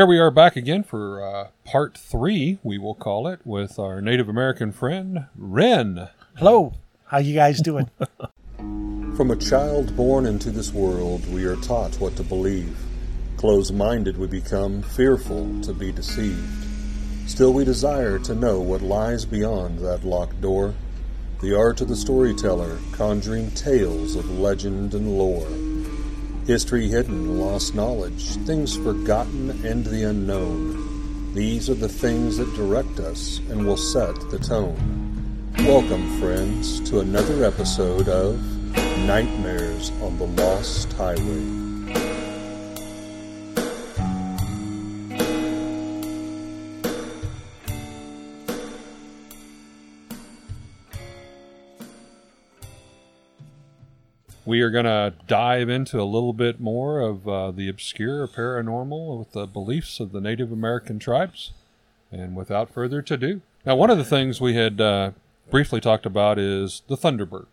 Here we are back again for uh, part three, we will call it, with our Native American friend, Ren. Hello. How you guys doing? From a child born into this world, we are taught what to believe. Close minded we become, fearful to be deceived. Still, we desire to know what lies beyond that locked door. The art of the storyteller, conjuring tales of legend and lore. History hidden, lost knowledge, things forgotten, and the unknown. These are the things that direct us and will set the tone. Welcome, friends, to another episode of Nightmares on the Lost Highway. We are going to dive into a little bit more of uh, the obscure paranormal with the beliefs of the Native American tribes. And without further ado, now, one of the things we had uh, briefly talked about is the Thunderbird.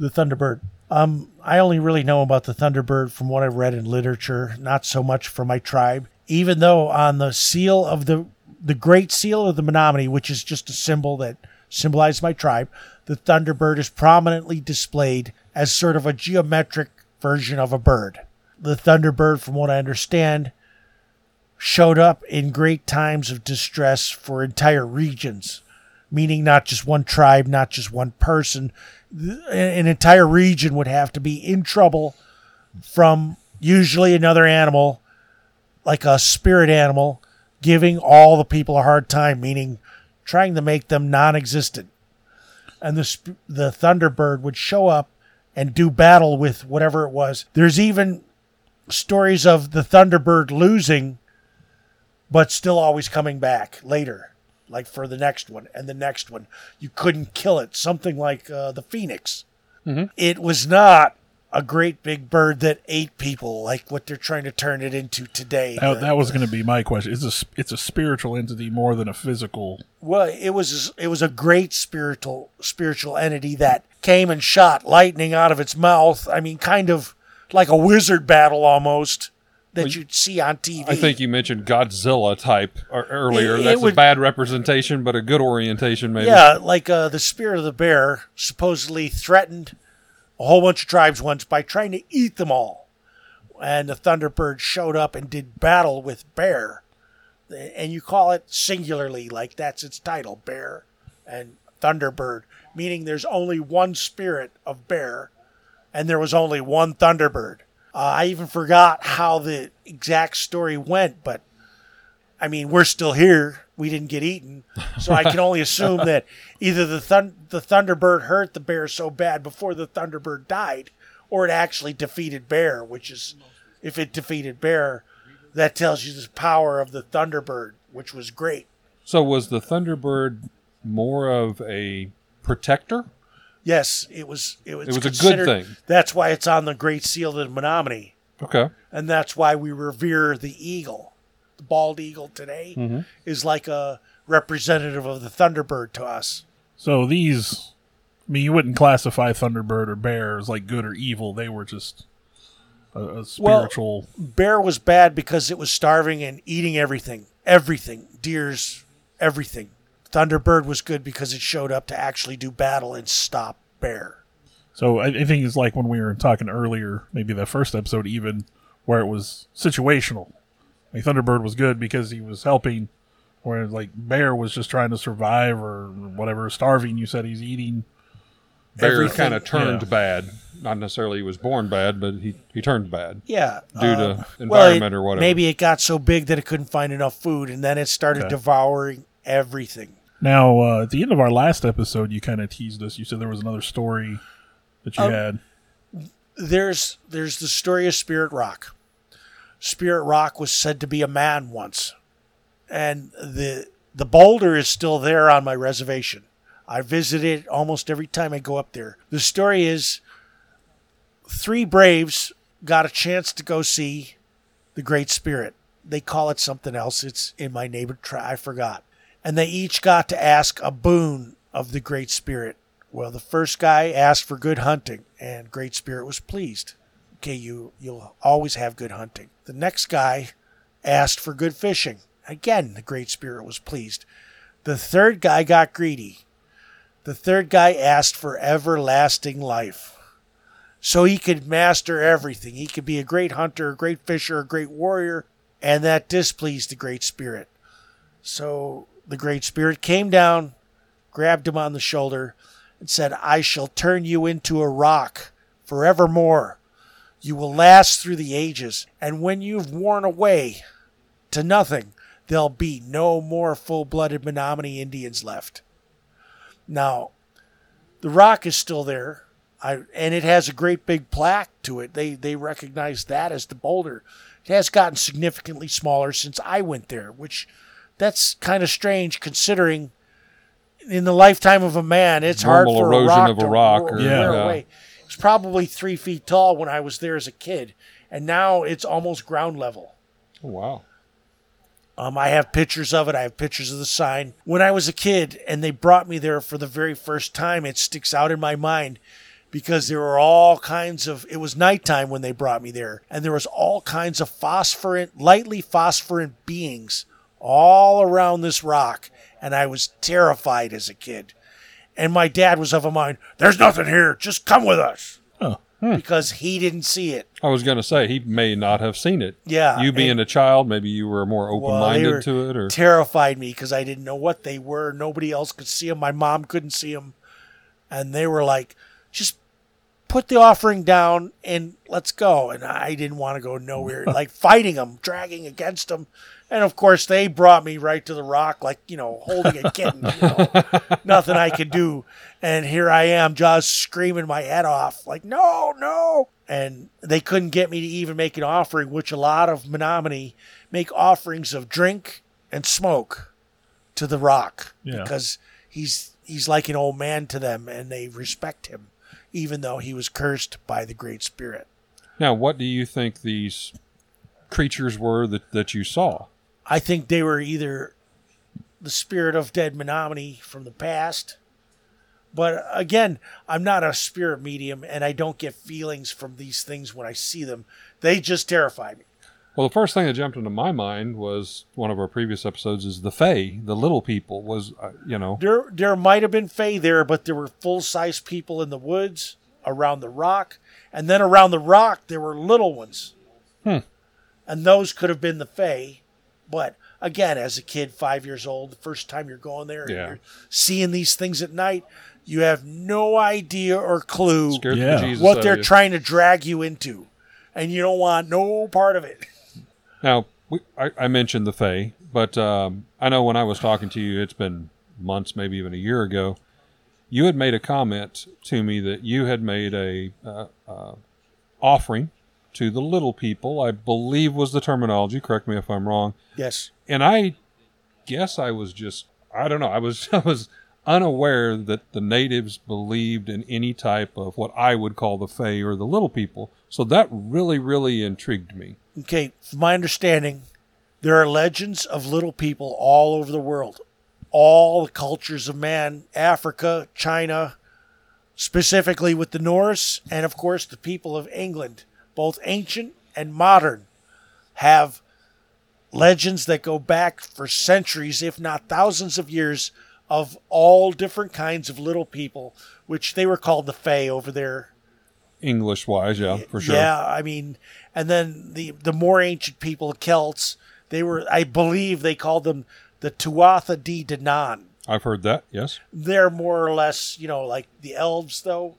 the Thunderbird. Um, I only really know about the Thunderbird from what I've read in literature, not so much from my tribe. Even though on the seal of the the Great Seal of the Menominee, which is just a symbol that symbolizes my tribe, the Thunderbird is prominently displayed as sort of a geometric version of a bird. The Thunderbird, from what I understand, showed up in great times of distress for entire regions, meaning not just one tribe, not just one person. An entire region would have to be in trouble from usually another animal, like a spirit animal, giving all the people a hard time, meaning trying to make them non existent. And the, the Thunderbird would show up and do battle with whatever it was. There's even stories of the Thunderbird losing but still always coming back later, like for the next one and the next one. You couldn't kill it. Something like uh, the phoenix. It was not a great big bird that ate people like what they're trying to turn it into today. That, that was going to be my question. It's a it's a spiritual entity more than a physical. well, it was it was a great spiritual spiritual entity that came and shot lightning out of its mouth. I mean, kind of like a wizard battle almost that you'd see on TV. I think you mentioned Godzilla type earlier. It- it That's would- a bad representation, but a good orientation, maybe. Yeah, like uh, the spirit of the bear supposedly threatened a whole bunch of tribes once by trying to eat them all. And the Thunderbird showed up and did battle with Bear. And you call it singularly, like that's its title, Bear and Thunderbird, meaning there's only one spirit of Bear and there was only one Thunderbird. Uh, I even forgot how the exact story went, but I mean, we're still here. We didn't get eaten, so I can only assume that either the thun- the Thunderbird hurt the bear so bad before the Thunderbird died, or it actually defeated Bear. Which is, if it defeated Bear, that tells you the power of the Thunderbird, which was great. So was the Thunderbird more of a protector? Yes, it was. It was, It was a good thing. That's why it's on the Great Seal of the Menominee, Okay. and that's why we revere the eagle. The bald eagle today Mm-hmm. is like a representative of the Thunderbird to us. So these, I mean, you wouldn't classify Thunderbird or Bear as like good or evil. They were just a, a spiritual. bear was bad because it was starving and eating everything everything deers everything thunderbird was good because it showed up to actually do battle and stop bear so I, I think it's like when we were talking earlier, maybe the first episode, even where it was situational. Like Thunderbird was good because he was helping, where like Bear was just trying to survive or whatever. Starving, you said he's eating. Bear kind of turned yeah. bad. Not necessarily he was born bad, but he, he turned bad. yeah Due to uh, environment it- or whatever. maybe it got so big that it couldn't find enough food and then it started Okay. devouring everything Now, uh, at the end of our last episode, you kind of teased us. You said there was another story that you Um, had. there's there's the story of Spirit Rock. Spirit Rock was said to be a man once, and the the boulder is still there on my reservation. I visit it almost every time I go up there. The story is three braves got a chance to go see the Great Spirit. They call it something else. It's in my neighbor tribe. I forgot. And they each got to ask a boon of the Great Spirit. Well, the first guy asked for good hunting, and Great Spirit was pleased. Okay, you you'll always have good hunting. The next guy asked for good fishing. Again, the Great Spirit was pleased. The third guy got greedy. The third guy asked for everlasting life. So he could master everything. He could be a great hunter, a great fisher, a great warrior, and that displeased the Great Spirit. So the Great Spirit came down, grabbed him on the shoulder, and said, I shall turn you into a rock forevermore. You will last through the ages, and when you've worn away to nothing, there'll be no more full blooded Menominee Indians left. Now, the rock is still there, I, and it has a great big plaque to it. They, they recognize that as the boulder. It has gotten significantly smaller since I went there, which that's kind of strange considering in the lifetime of a man, it's Normal hard for erosion a rock of a rock wear or- Yeah. yeah. away. It's probably three feet tall when I was there as a kid, and now it's almost ground level. Oh, wow. Um, I have pictures of it. I have pictures of the sign. When I was a kid and they brought me there for the very first time, it sticks out in my mind because there were all kinds of. It was nighttime when they brought me there, and there was all kinds of phosphorant, lightly phosphorant beings all around this rock, and I was terrified as a kid. And my dad was of a mind. There's nothing here. Just come with us. Oh, hmm. Because he didn't see it. I was going to say he may not have seen it. Yeah, You being and- a child, maybe you were more open-minded they were to it, or terrified me because I didn't know what they were. Nobody else could see them. My mom couldn't see them, and they were like, "Just put the offering down and let's go." And I didn't want to go nowhere, like fighting them, dragging against them. And of course, they brought me right to the rock, like you know, holding a kitten. You know, nothing I could do. And here I am, just screaming my head off, like "No, no!" And they couldn't get me to even make an offering, which a lot of Menominee make offerings of drink and smoke to the rock Yeah. because he's he's like an old man to them, and they respect him, even though he was cursed by the Great Spirit. now what do you think these creatures were that, that you saw? I think they were either the spirit of dead Menominee from the past. But again, I'm not a spirit medium and I don't get feelings from these things when I see them. They just terrify me. Well, the first thing that jumped into my mind was one of our previous episodes is the Fae, the little people. Was uh, you know There there might have been Fae there, but there were full size people in the woods around the rock. And then around the rock there were little ones. Hmm. And those could have been the Fae. But again, as a kid, five years old, the first time you're going there and Yeah. you're seeing these things at night, you have no idea or clue Yeah. the what they're trying to drag you into. And you don't want no part of it. Now, we, I, I mentioned the Fae, but um, I know when I was talking to you, it's been months, maybe even a year ago. You had made a comment to me that you had made a uh, uh, offering to the little people. I believe was the terminology. Correct me if I'm wrong. Yes. And I guess I was just I don't know. I was I was unaware that the natives believed in any type of what I would call the Fae or the little people. So that really, really intrigued me. Okay, from my understanding, there are legends of little people all over the world. All the cultures of man, Africa, China, specifically with the Norse, and of course the people of England, both ancient and modern, have legends that go back for centuries, if not thousands of years, of all different kinds of little people, which they were called the Fae over there English wise, yeah, for sure. yeah, I mean, and then the the more ancient people, Celts, they were, I believe, they called them the Tuatha De Danann. I've heard that. Yes. They're more or less, you know, like the elves, though,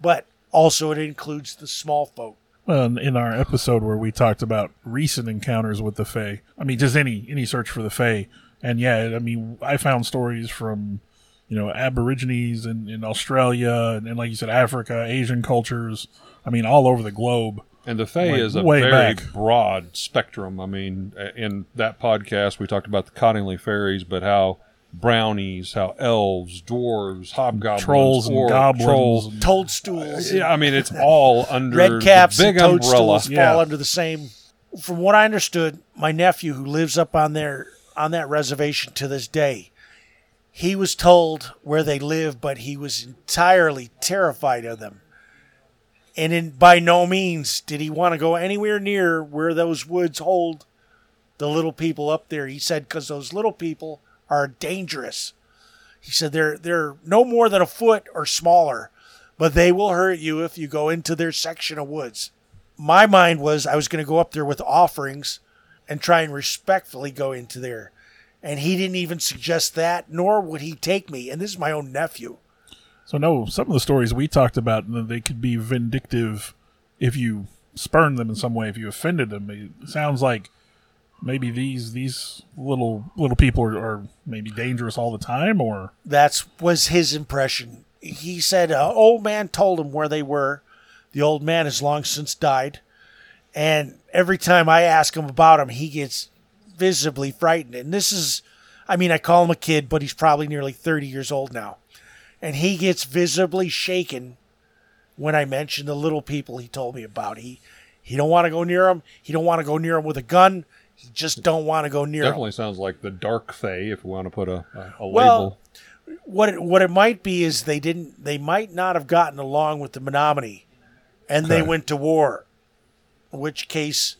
but also it includes the small folk. Well, in- in our episode where we talked about recent encounters with the Fae, I mean, just any any search for the Fae, and yeah, I mean, I found stories from you know Aborigines in, in Australia and, and like you said, Africa, Asian cultures. I mean, all over the globe. And the Fae Like, is a way very back. broad spectrum. I mean, uh, in that podcast, we talked about the Cottingley fairies, but how brownies, how elves, dwarves, hobgoblins, Trolls and goblins. trolls. Toadstools, Yeah, I mean, it's all under red caps, the big and umbrella. toadstools Yeah. fall under the same. From what I understood, my nephew, who lives up on there on that reservation to this day, he was told where they live, but he was entirely terrified of them. And in by no means did he want to go anywhere near where those woods hold the little people up there. He said because those little people are dangerous. He said they're they're no more than a foot or smaller, but they will hurt you if you go into their section of woods. My mind was I was going to go up there with offerings and try and respectfully go into there. And he didn't even suggest that, nor would he take me. And this is my own nephew. So no, some of the stories we talked about, uh, they could be vindictive if you spurn them in some way, if you offended them. It sounds like maybe these these little little people are, are maybe dangerous all the time, or That's was his impression. He said an old man told him where they were. The old man has long since died. And every time I ask him about him, he gets visibly frightened. And this is, I mean, I call him a kid, but he's probably nearly 30 years old now. And he gets visibly shaken when I mention the little people he told me about. He he don't want to go near them. He don't want to go near them with a gun. He just don't want to go near them. Definitely sounds like the dark fae, if we want to put a, a, a Well, label. what it, what it might be is they didn't they might not have gotten along with the Menominee, and they went to war. In which case,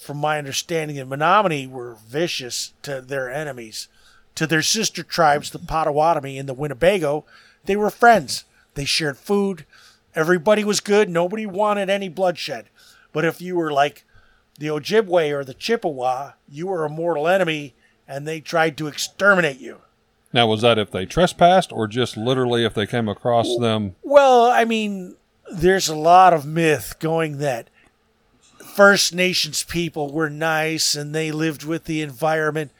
from my understanding, the Menominee were vicious to their enemies, to their sister tribes, the Potawatomi and the Winnebago. They were friends. They shared food. Everybody was good. Nobody wanted any bloodshed. But if you were like the Ojibwe or the Chippewa, you were a mortal enemy, and they tried to exterminate you. Now, was that if they trespassed or just literally if they came across them? Well, I mean, there's a lot of myth going that First Nations people were nice and they lived with the environment.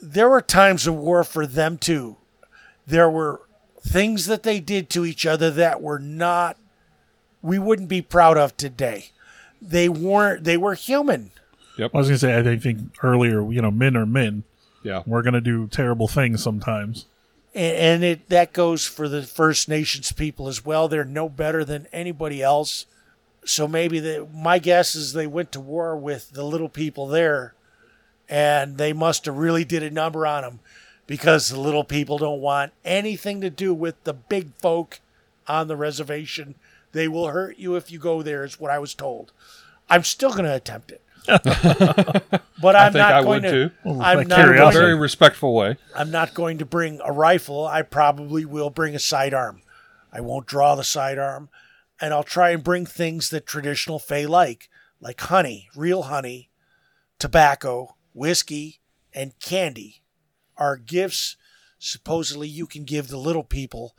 There were times of war for them too. There were things that they did to each other that were not we wouldn't be proud of today. They weren't they were human. Yep. I was gonna say I think earlier, you know, men are men. Yeah. We're gonna do terrible things sometimes. and, and it that goes for the First Nations people as well. They're no better than anybody else. So maybe the, my guess is they went to war with the little people there, and they must have really did a number on them, because the little people don't want anything to do with the big folk on the reservation. They will hurt you if you go there. Is what I was told. I'm still going to attempt it, but I'm think not I going would to. too. Well, I'm like not going curiosity. to Very respectful way. I'm not going to bring a rifle. I probably will bring a sidearm. I won't draw the sidearm, and I'll try and bring things that traditional Fey like, like honey, real honey, tobacco, whiskey, and candy, are gifts supposedly you can give the little people,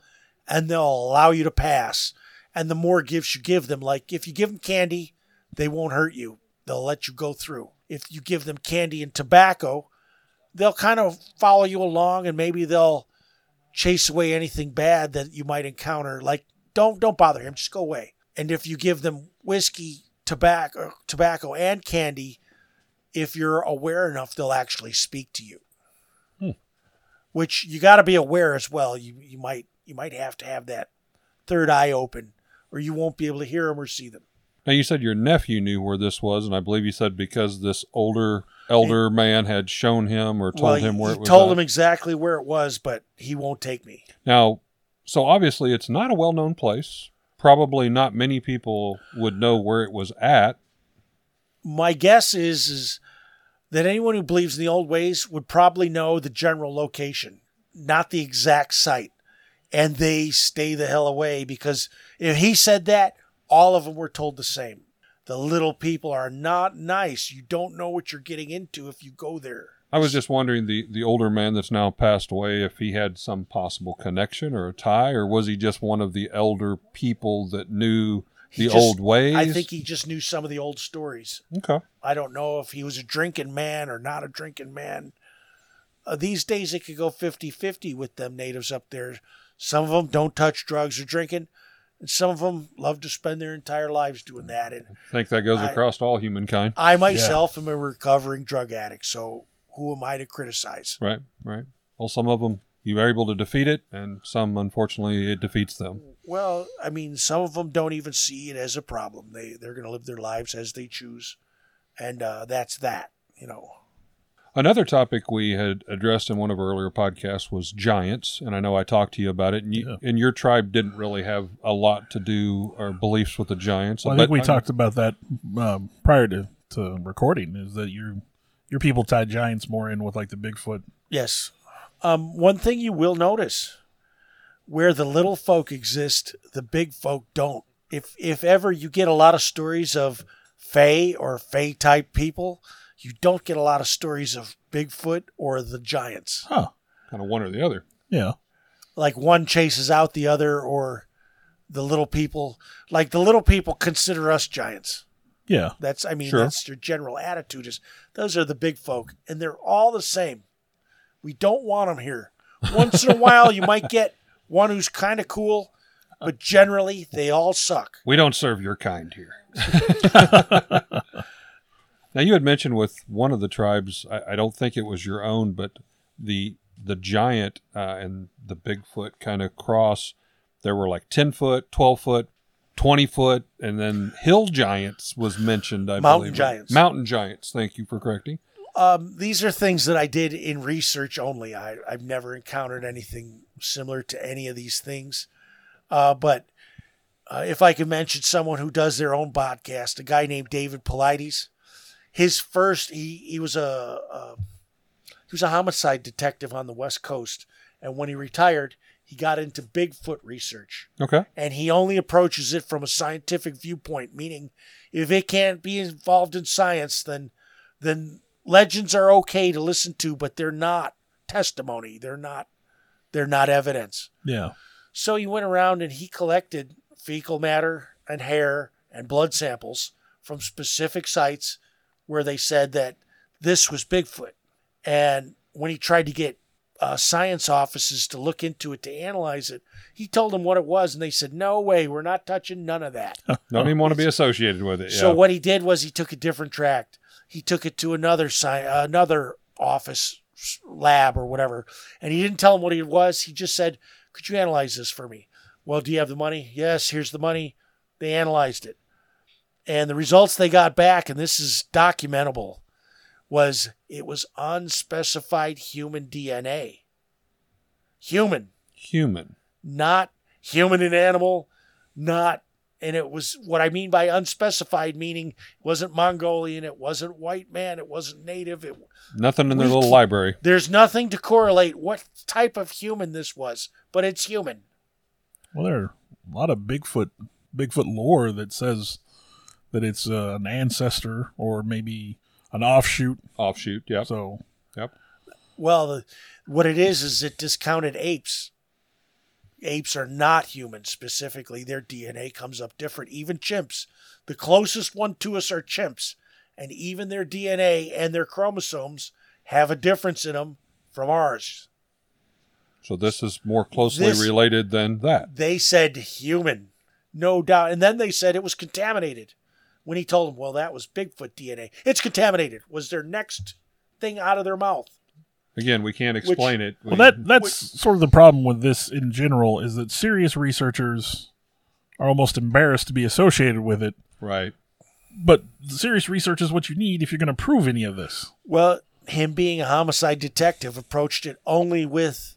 and they'll allow you to pass. And the more gifts you give them, like if you give them candy, they won't hurt you. They'll let you go through. If you give them candy and tobacco, they'll kind of follow you along and maybe they'll chase away anything bad that you might encounter like don't don't bother him. Just go away. And if you give them whiskey tobacco tobacco and candy if you're aware enough they'll actually speak to you. Hmm. Which you got to be aware as well. You you might you might have to have that third eye open or you won't be able to hear them or see them. Now, you said your nephew knew where this was, and I believe you said because this older elder man had shown him or told well, him where he it was. told at. him exactly where it was but he won't take me. Now, so obviously it's not a well-known place. Probably not many people would know where it was at. my guess is is that anyone who believes in the old ways would probably know the general location, not the exact site. And they stay the hell away because if he said that, all of them were told the same. The little people are not nice. You don't know what you're getting into if you go there. I was just wondering the the older man that's now passed away if he had some possible connection or a tie, or was he just one of the elder people that knew the just- old ways? I think he just knew some of the old stories. Okay. I don't know if he was a drinking man or not a drinking man. Uh, these days, it could go 50 50 with them natives up there. Some of them don't touch drugs or drinking, and some of them love to spend their entire lives doing that. And I think that goes I- across all humankind. I myself am a recovering drug addict, so who am I to criticize? Right, right. Well, some of them you are able to defeat it, and some, unfortunately, it defeats them. Well, I mean, some of them don't even see it as a problem. They they're going to live their lives as they choose, and uh, that's that. You know. Another topic we had addressed in one of our earlier podcasts was giants, and I know I talked to you about it. And, you, Yeah. and your tribe didn't really have a lot to do or beliefs with the giants. Well, I think we talked about that um, prior to, to recording. Is that you your people tie giants more in with like the Bigfoot. Yes. Um, one thing you will notice where the little folk exist, the big folk don't. If if ever you get a lot of stories of Fey or Fey type people, you don't get a lot of stories of Bigfoot or the giants. Huh. Kind of one or the other. Yeah. Like one chases out the other or the little people. Like the little people consider us giants. Yeah. That's I mean Sure. that's your general attitude is those are the big folk and they're all the same. We don't want them here. Once in a while you might get one who's kind of cool, but generally they all suck. We don't serve your kind here. now you had mentioned with one of the tribes, I, I don't think it was your own, but the the giant uh, and the Bigfoot kind of cross. There were like ten foot, twelve foot, twenty foot, and then hill giants was mentioned. I Mountain believe giants. Mountain giants. Thank you for correcting. Um, these are things that I did in research only. I, I've never encountered anything similar to any of these things. Uh, but uh, if I could mention someone who does their own podcast, a guy named David Paulides. His first, he, he was a, a he was a homicide detective on the West Coast, and when he retired, he got into Bigfoot research Okay. and he only approaches it from a scientific viewpoint meaning if it can't be involved in science then then legends are okay to listen to but they're not testimony they're not they're not evidence Yeah. so he went around and he collected fecal matter and hair and blood samples from specific sites where they said that this was Bigfoot. And when he tried to get uh, science offices to look into it to analyze it, he told them what it was, and they said, "No way, we're not touching none of that." Don't even want to be associated with it. So yeah. what he did was he took a different tract. He took it to another sci- another office lab or whatever, and he didn't tell them what it was. He just said, "Could you analyze this for me?" Well, do you have the money? Yes, here's the money. They analyzed it, and the results they got back, and this is documentable, was it was unspecified human DNA. Human Human. not human and animal, not and it was what I mean by unspecified meaning it wasn't Mongolian, it wasn't white man, it wasn't native. It, Nothing in their little library. there's nothing to correlate what type of human this was, but it's human. Well, there are a lot of Bigfoot Bigfoot lore that says that it's uh, an ancestor or maybe an offshoot. Offshoot. yeah. So Yep. Well, the, what it is is it discounted apes. Apes are not human specifically. Their DNA comes up different. Even chimps. The closest one to us are chimps. And even their DNA and their chromosomes have a difference in them from ours. So this is more closely This- related than that. They said human. No doubt. And then they said it was contaminated. When he told them, well, that was Bigfoot DNA. It's contaminated, was their next thing out of their mouth. Again, we can't explain it. well, that that's sort of the problem with this in general is that serious researchers are almost embarrassed to be associated with it. right. But serious research is what you need if you're going to prove any of this. Well, him being a homicide detective approached it only with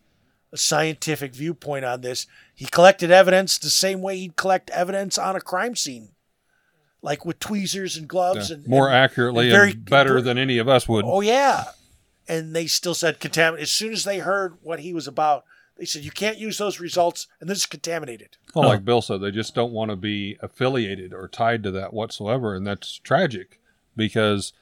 a scientific viewpoint on this. He collected evidence the same way he'd collect evidence on a crime scene, like with tweezers and gloves Yeah. and More and- accurately very- and better than any of us would. Oh yeah, and they still said contaminated. As soon as they heard what he was about, they said you can't use those results, and this is contaminated. Well, like Bill said, they just don't want to be affiliated or tied to that whatsoever, and that's tragic because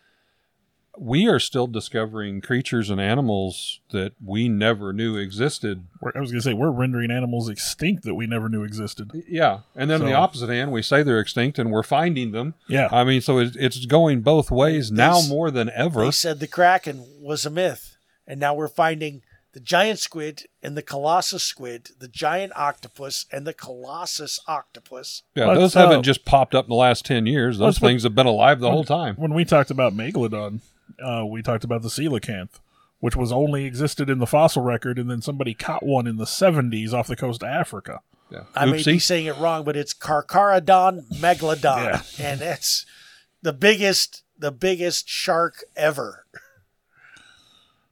we are still discovering creatures and animals that we never knew existed. I was going to say we're rendering animals extinct that we never knew existed. Yeah, and then on the opposite hand, we say they're extinct, and we're finding them. Yeah. I mean, so it's, it's going both ways now s- more than ever. They said the kraken was a myth, and now we're finding the giant squid and the colossus squid, the giant octopus and the colossus octopus. Yeah, Let's, those uh, haven't just popped up in the last ten years. Those let's things have been alive the whole time. When we talked about megalodon, uh, we talked about the coelacanth, which was only existed in the fossil record, and then somebody caught one in the 70s off the coast of Africa. Yeah. I may be saying it wrong, but it's Carcharodon megalodon, and it's the biggest, the biggest shark ever,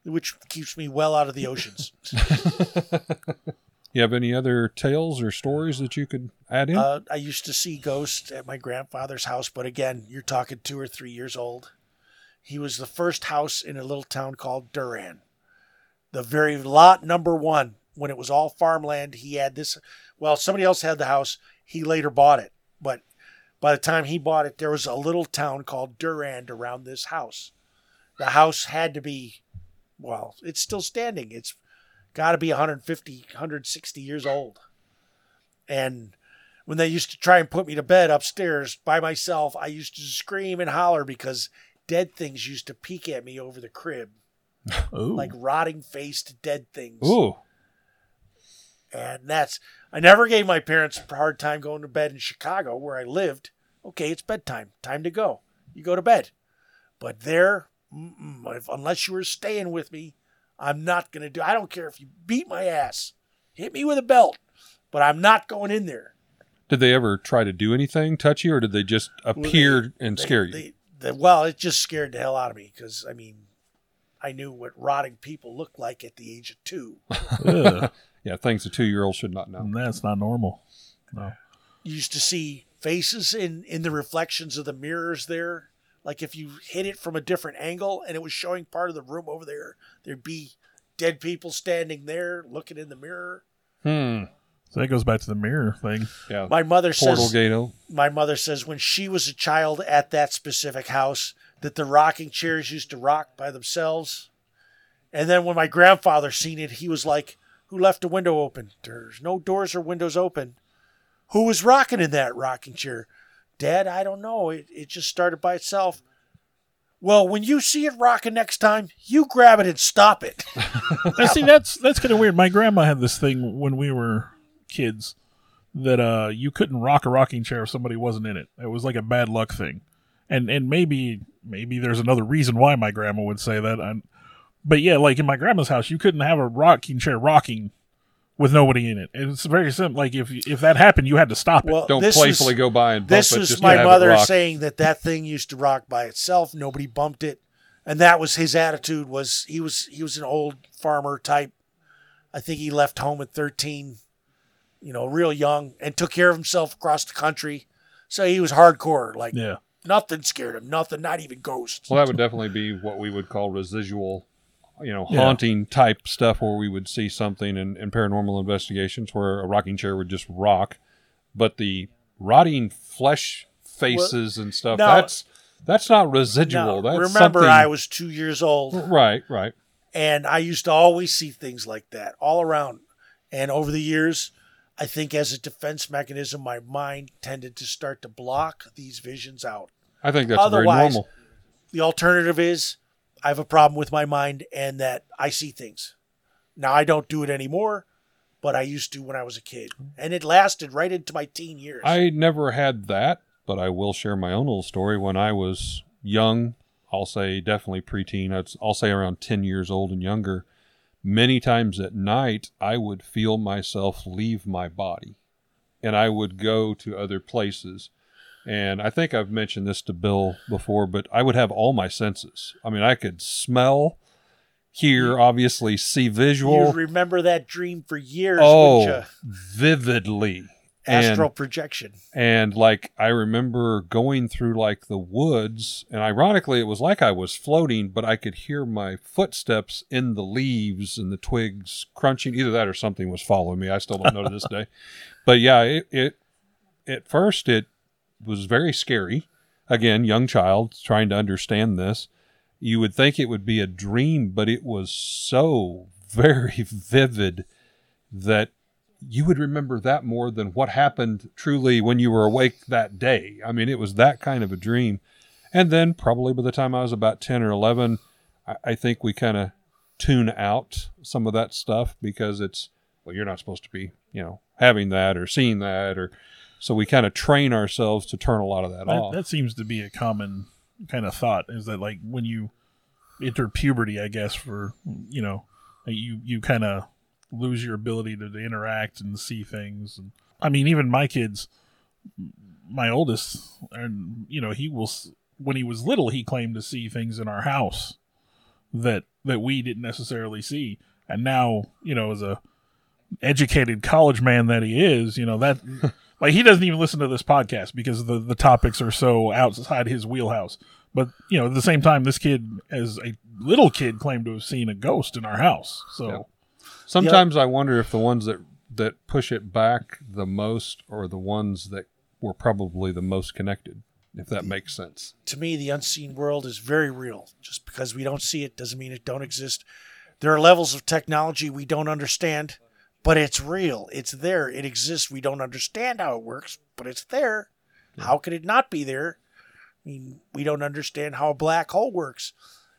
which keeps me well out of the oceans. You have any other tales or stories that you could add in? Uh, I used to see ghosts at my grandfather's house, but again, you're talking two or three years old. He was the first house in a little town called Durand. The very lot number one, when it was all farmland, he had this. Well, somebody else had the house. He later bought it. But by the time he bought it, there was a little town called Durand around this house. The house had to be, well, it's still standing. It's got to be 150, 160 years old. And when they used to try and put me to bed upstairs by myself, I used to scream and holler because dead things used to peek at me over the crib, Ooh. like rotting faced dead things. Ooh. And that's, I never gave my parents a hard time going to bed in Chicago where I lived. Okay, it's bedtime. Time to go. You go to bed. But there, if, unless you were staying with me, I'm not going to do I don't care if you beat my ass, hit me with a belt, but I'm not going in there. Did they ever try to do anything touchy, or did they just appear and They- scare you? they- they- well, it just scared the hell out of me because, I mean, I knew what rotting people looked like at the age of two. Yeah, things a two-year-old should not know. that's not normal. No. you used to see faces in in the reflections of the mirrors there like if you hit it from a different angle and it was showing part of the room over there there'd be dead people standing there looking in the mirror Hmm. So that goes back to the mirror thing. Yeah. my mother Portal says Gato. my mother says when she was a child at that specific house that the rocking chairs used to rock by themselves and then when my grandfather seen it he was like who left a window open there's no doors or windows open who was rocking in that rocking chair dad i don't know it, it just started by itself well when you see it rocking next time you grab it and stop it Now, see, that's that's kind of weird. My grandma had this thing when we were kids that uh you couldn't rock a rocking chair if somebody wasn't in it. It was like a bad luck thing, and and maybe maybe there's another reason why my grandma would say that. i but yeah, like in my grandma's house, you couldn't have a rocking chair rocking with nobody in it. And it's very simple. Like if if that happened, you had to stop it. well Don't playfully was, go by and bump this it. was just my to mother saying that that thing used to rock by itself nobody bumped it and that was his attitude was he was he was an old farmer type i think he left home at 13 you know real young and took care of himself across the country so he was hardcore like yeah. nothing scared him nothing not even ghosts Well, that would definitely be what we would call residual, you know, Yeah. haunting type stuff where we would see something in, in paranormal investigations where a rocking chair would just rock. But the rotting flesh faces and stuff, now- that's that's not residual. Now, that's remember something, i was two years old Right, right. and I used to always see things like that all around. And over the years, I think as a defense mechanism, my mind tended to start to block these visions out. I think that's very normal. The alternative is I have a problem with my mind and that I see things. Now I don't do it anymore, but I used to when I was a kid. And it lasted right into my teen years. I never had that, but I will share my own little story. When I was young, I'll say definitely preteen, I'll say around 10 years old and younger, many times at night, I would feel myself leave my body and I would go to other places. And I think I've mentioned this to Bill before, but I would have all my senses. I mean, I could smell, hear, obviously, see visual. you remember that dream for years, Oh, wouldn't And- Astral projection. and like I remember going through like the woods and ironically it was like I was floating but I could hear my footsteps in the leaves and the twigs crunching. Either that or something was following me. I still don't know to this day. But yeah it, it at first it was very scary. Again young child trying to understand this. You would think it would be a dream but it was so very vivid that you would remember that more than what happened truly when you were awake that day. I mean, it was that kind of a dream. And then, probably by the time I was about 10 or 11, I, I think we kind of tune out some of that stuff because it's, well, you're not supposed to be, you know, having that or seeing that. or So we kind of train ourselves to turn a lot of that, That, off. that seems to be a common kind of thought is that like when you enter puberty, I guess for you know, you you kind of lose your ability to, to interact and see things. And I mean, even my kids, my oldest, and you know, he will when he was little, he claimed to see things in our house that that we didn't necessarily see, and now you know, as a educated college man that he is, you know that. Like he doesn't even listen to this podcast because the the topics are so outside his wheelhouse. But you know, at the same time, this kid, as a little kid, claimed to have seen a ghost in our house. So Yep. Sometimes I wonder if the ones that that push it back the most are the ones that were probably the most connected, if that makes sense. to me, the unseen world is very real. Just because we don't see it doesn't mean it don't exist. There are levels of technology we don't understand, but it's real. It's there. It exists. We don't understand how it works, but it's there. How could it not be there? I mean, we don't understand how a black hole works.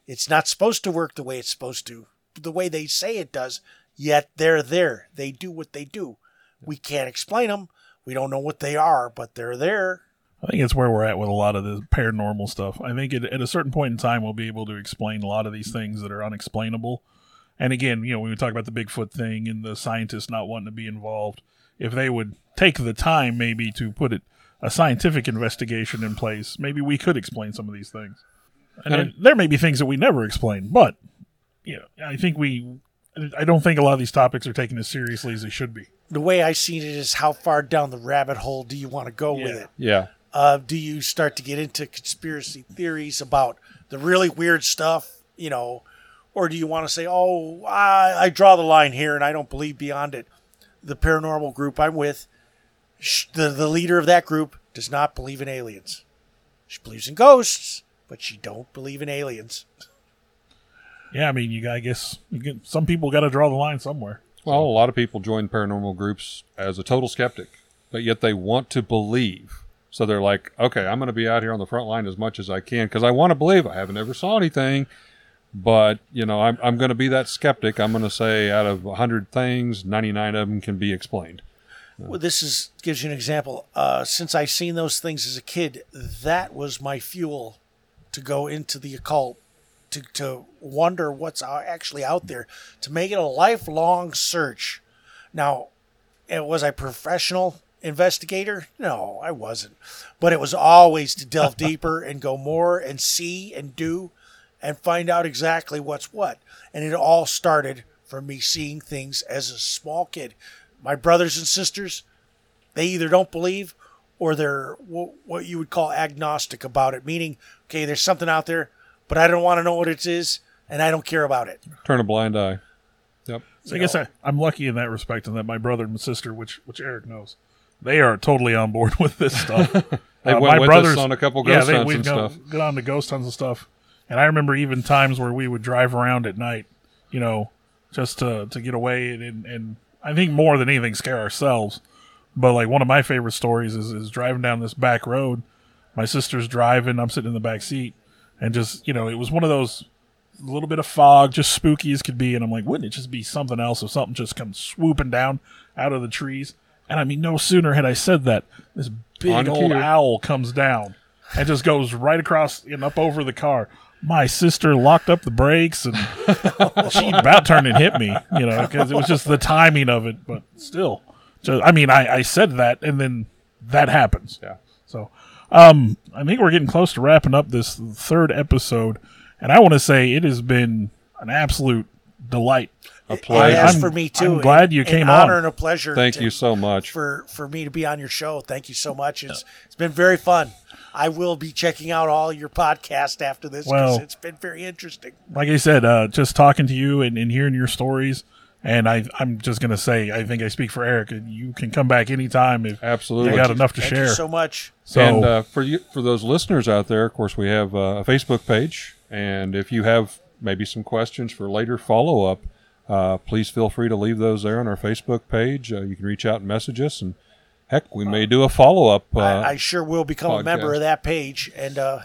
It's not supposed to work the way it's supposed to, the way they say it does, yet they're there. They do what they do. We can't explain them. We don't know what they are, but they're there. I think it's where we're at with a lot of the paranormal stuff. I think at, at a certain point in time, we'll be able to explain a lot of these things that are unexplainable. And again, you know, when we talk about the Bigfoot thing and the scientists not wanting to be involved, if they would take the time maybe to put it a scientific investigation in place, maybe we could explain some of these things. And And- there may be things that we never explain, but you know, I think we. I don't think a lot of these topics are taken as seriously as they should be. the way I seen it is how far down the rabbit hole do you want to go with it? Yeah. Uh, do you start to get into conspiracy theories about the really weird stuff, you know, or do you want to say, oh, I, I draw the line here and I don't believe beyond it? The paranormal group I'm with, sh- the, the leader of that group does not believe in aliens. She believes in ghosts, but she don't believe in aliens. Yeah, I mean, you. got- I guess you get, some people got to draw the line somewhere. Well, a lot of people join paranormal groups as a total skeptic, but yet they want to believe. So they're like, okay, I'm going to be out here on the front line as much as I can because I want to believe. I haven't ever saw anything, but you know, I'm I'm going to be that skeptic. I'm going to say out of 100 things, 99 of them can be explained. Well, this is gives you an example. Uh, since I seen those things as a kid, that was my fuel to go into the occult, to to wonder what's actually out there, to make it a lifelong search. Now, it was a professional investigator? No, I wasn't. But it was always to delve deeper and go more and see and do and find out exactly what's what. And it all started from me seeing things as a small kid. My brothers and sisters, they either don't believe or they're what you would call agnostic about it, meaning, okay, there's something out there, but I don't want to know what it is and I don't care about it. Turn a blind eye. Yep. So I guess I, I'm lucky in that respect, and that my brother and sister, which which Eric knows, they are totally on board with this stuff. They Uh, went with us on a couple ghost they, hunts we'd and go, stuff. Get on to ghost hunts and stuff. And I remember even times where we would drive around at night, you know, just to to get away and and, and I think more than anything scare ourselves. But like one of my favorite stories is is driving down this back road. My sister's driving, I'm sitting in the back seat, and just you know, it was one of those little bit of fog, just spooky as could be. And I'm like, wouldn't it just be something else if something just comes swooping down out of the trees? And I mean, no sooner had I said that, this big On old owl comes down and just goes right across and up over the car. My sister locked up the brakes and she about turned and hit me, you know, because it was just the timing of it. But still, just, I mean, I, I said that and then that happens. Yeah. So, um, I think we're getting close to wrapping up this third episode, and I want to say it has been an absolute delight. A It pleasure. has I'm- for me too. I'm glad you An came honor on. and a pleasure. Thank to- you so much. for for me to be on your show. Thank you so much. It's it's been very fun. I will be checking out all your podcast after this because Well- it's been very interesting. Like I said, uh, just talking to you and, and hearing your stories, and I, I'm just gonna say, I think I speak for Eric. You can come back anytime if Absolutely. you got enough to Thank share. you so much. so, and uh, for you, for those listeners out there, of course, we have uh, a Facebook page, and if you have maybe some questions for later follow up, uh, please feel free to leave those there on our Facebook page. Uh, you can reach out and message us, and heck, we may do a follow up. Uh, I, I sure will become a member of that page, and uh,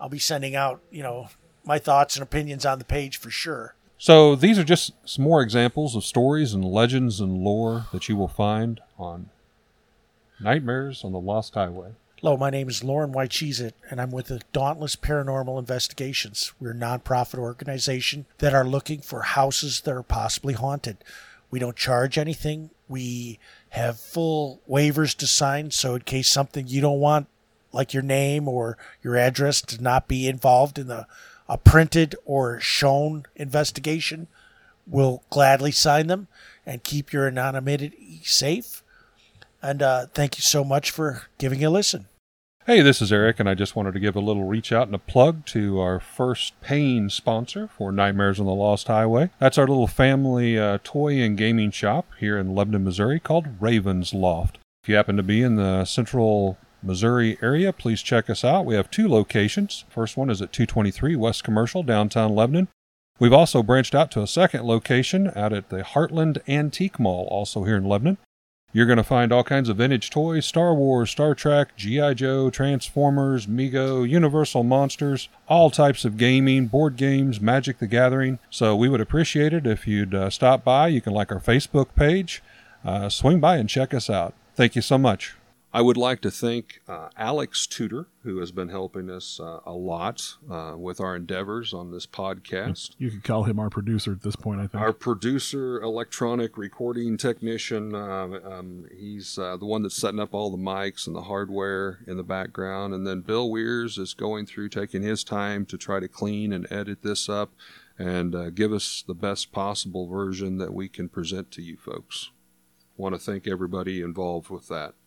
I'll be sending out you know my thoughts and opinions on the page for sure. So these are just some more examples of stories and legends and lore that you will find on Nightmares on the Lost Highway. Hello, my name is Lauren White Cheesit, and I'm with the Dauntless Paranormal Investigations. We're a nonprofit organization that are looking for houses that are possibly haunted. We don't charge anything. We have full waivers to sign, so in case something you don't want, like your name or your address, to not be involved in the a printed or shown investigation, we'll gladly sign them and keep your anonymity safe. And uh, thank you so much for giving a listen. Hey, this is Eric, and I just wanted to give a little reach out and a plug to our first paying sponsor for Nightmares on the Lost Highway. That's our little family uh, toy and gaming shop here in Lebanon, Missouri called Raven's Loft. If you happen to be in the central Missouri area, please check us out. We have two locations. First one is at 223 West Commercial, downtown Lebanon. We've also branched out to a second location out at the Heartland Antique Mall, also here in Lebanon. You're going to find all kinds of vintage toys Star Wars, Star Trek, G.I. Joe, Transformers, Mego, Universal Monsters, all types of gaming, board games, Magic the Gathering. So we would appreciate it if you'd uh, stop by. You can like our Facebook page, uh, swing by and check us out. Thank you so much. I would like to thank uh, Alex Tudor, who has been helping us uh, a lot uh, with our endeavors on this podcast. You could call him our producer at this point, I think. Our producer, electronic recording technician, um, um, he's uh, the one that's setting up all the mics and the hardware in the background. And then Bill Weirs is going through taking his time to try to clean and edit this up and uh, give us the best possible version that we can present to you folks. Want to thank everybody involved with that.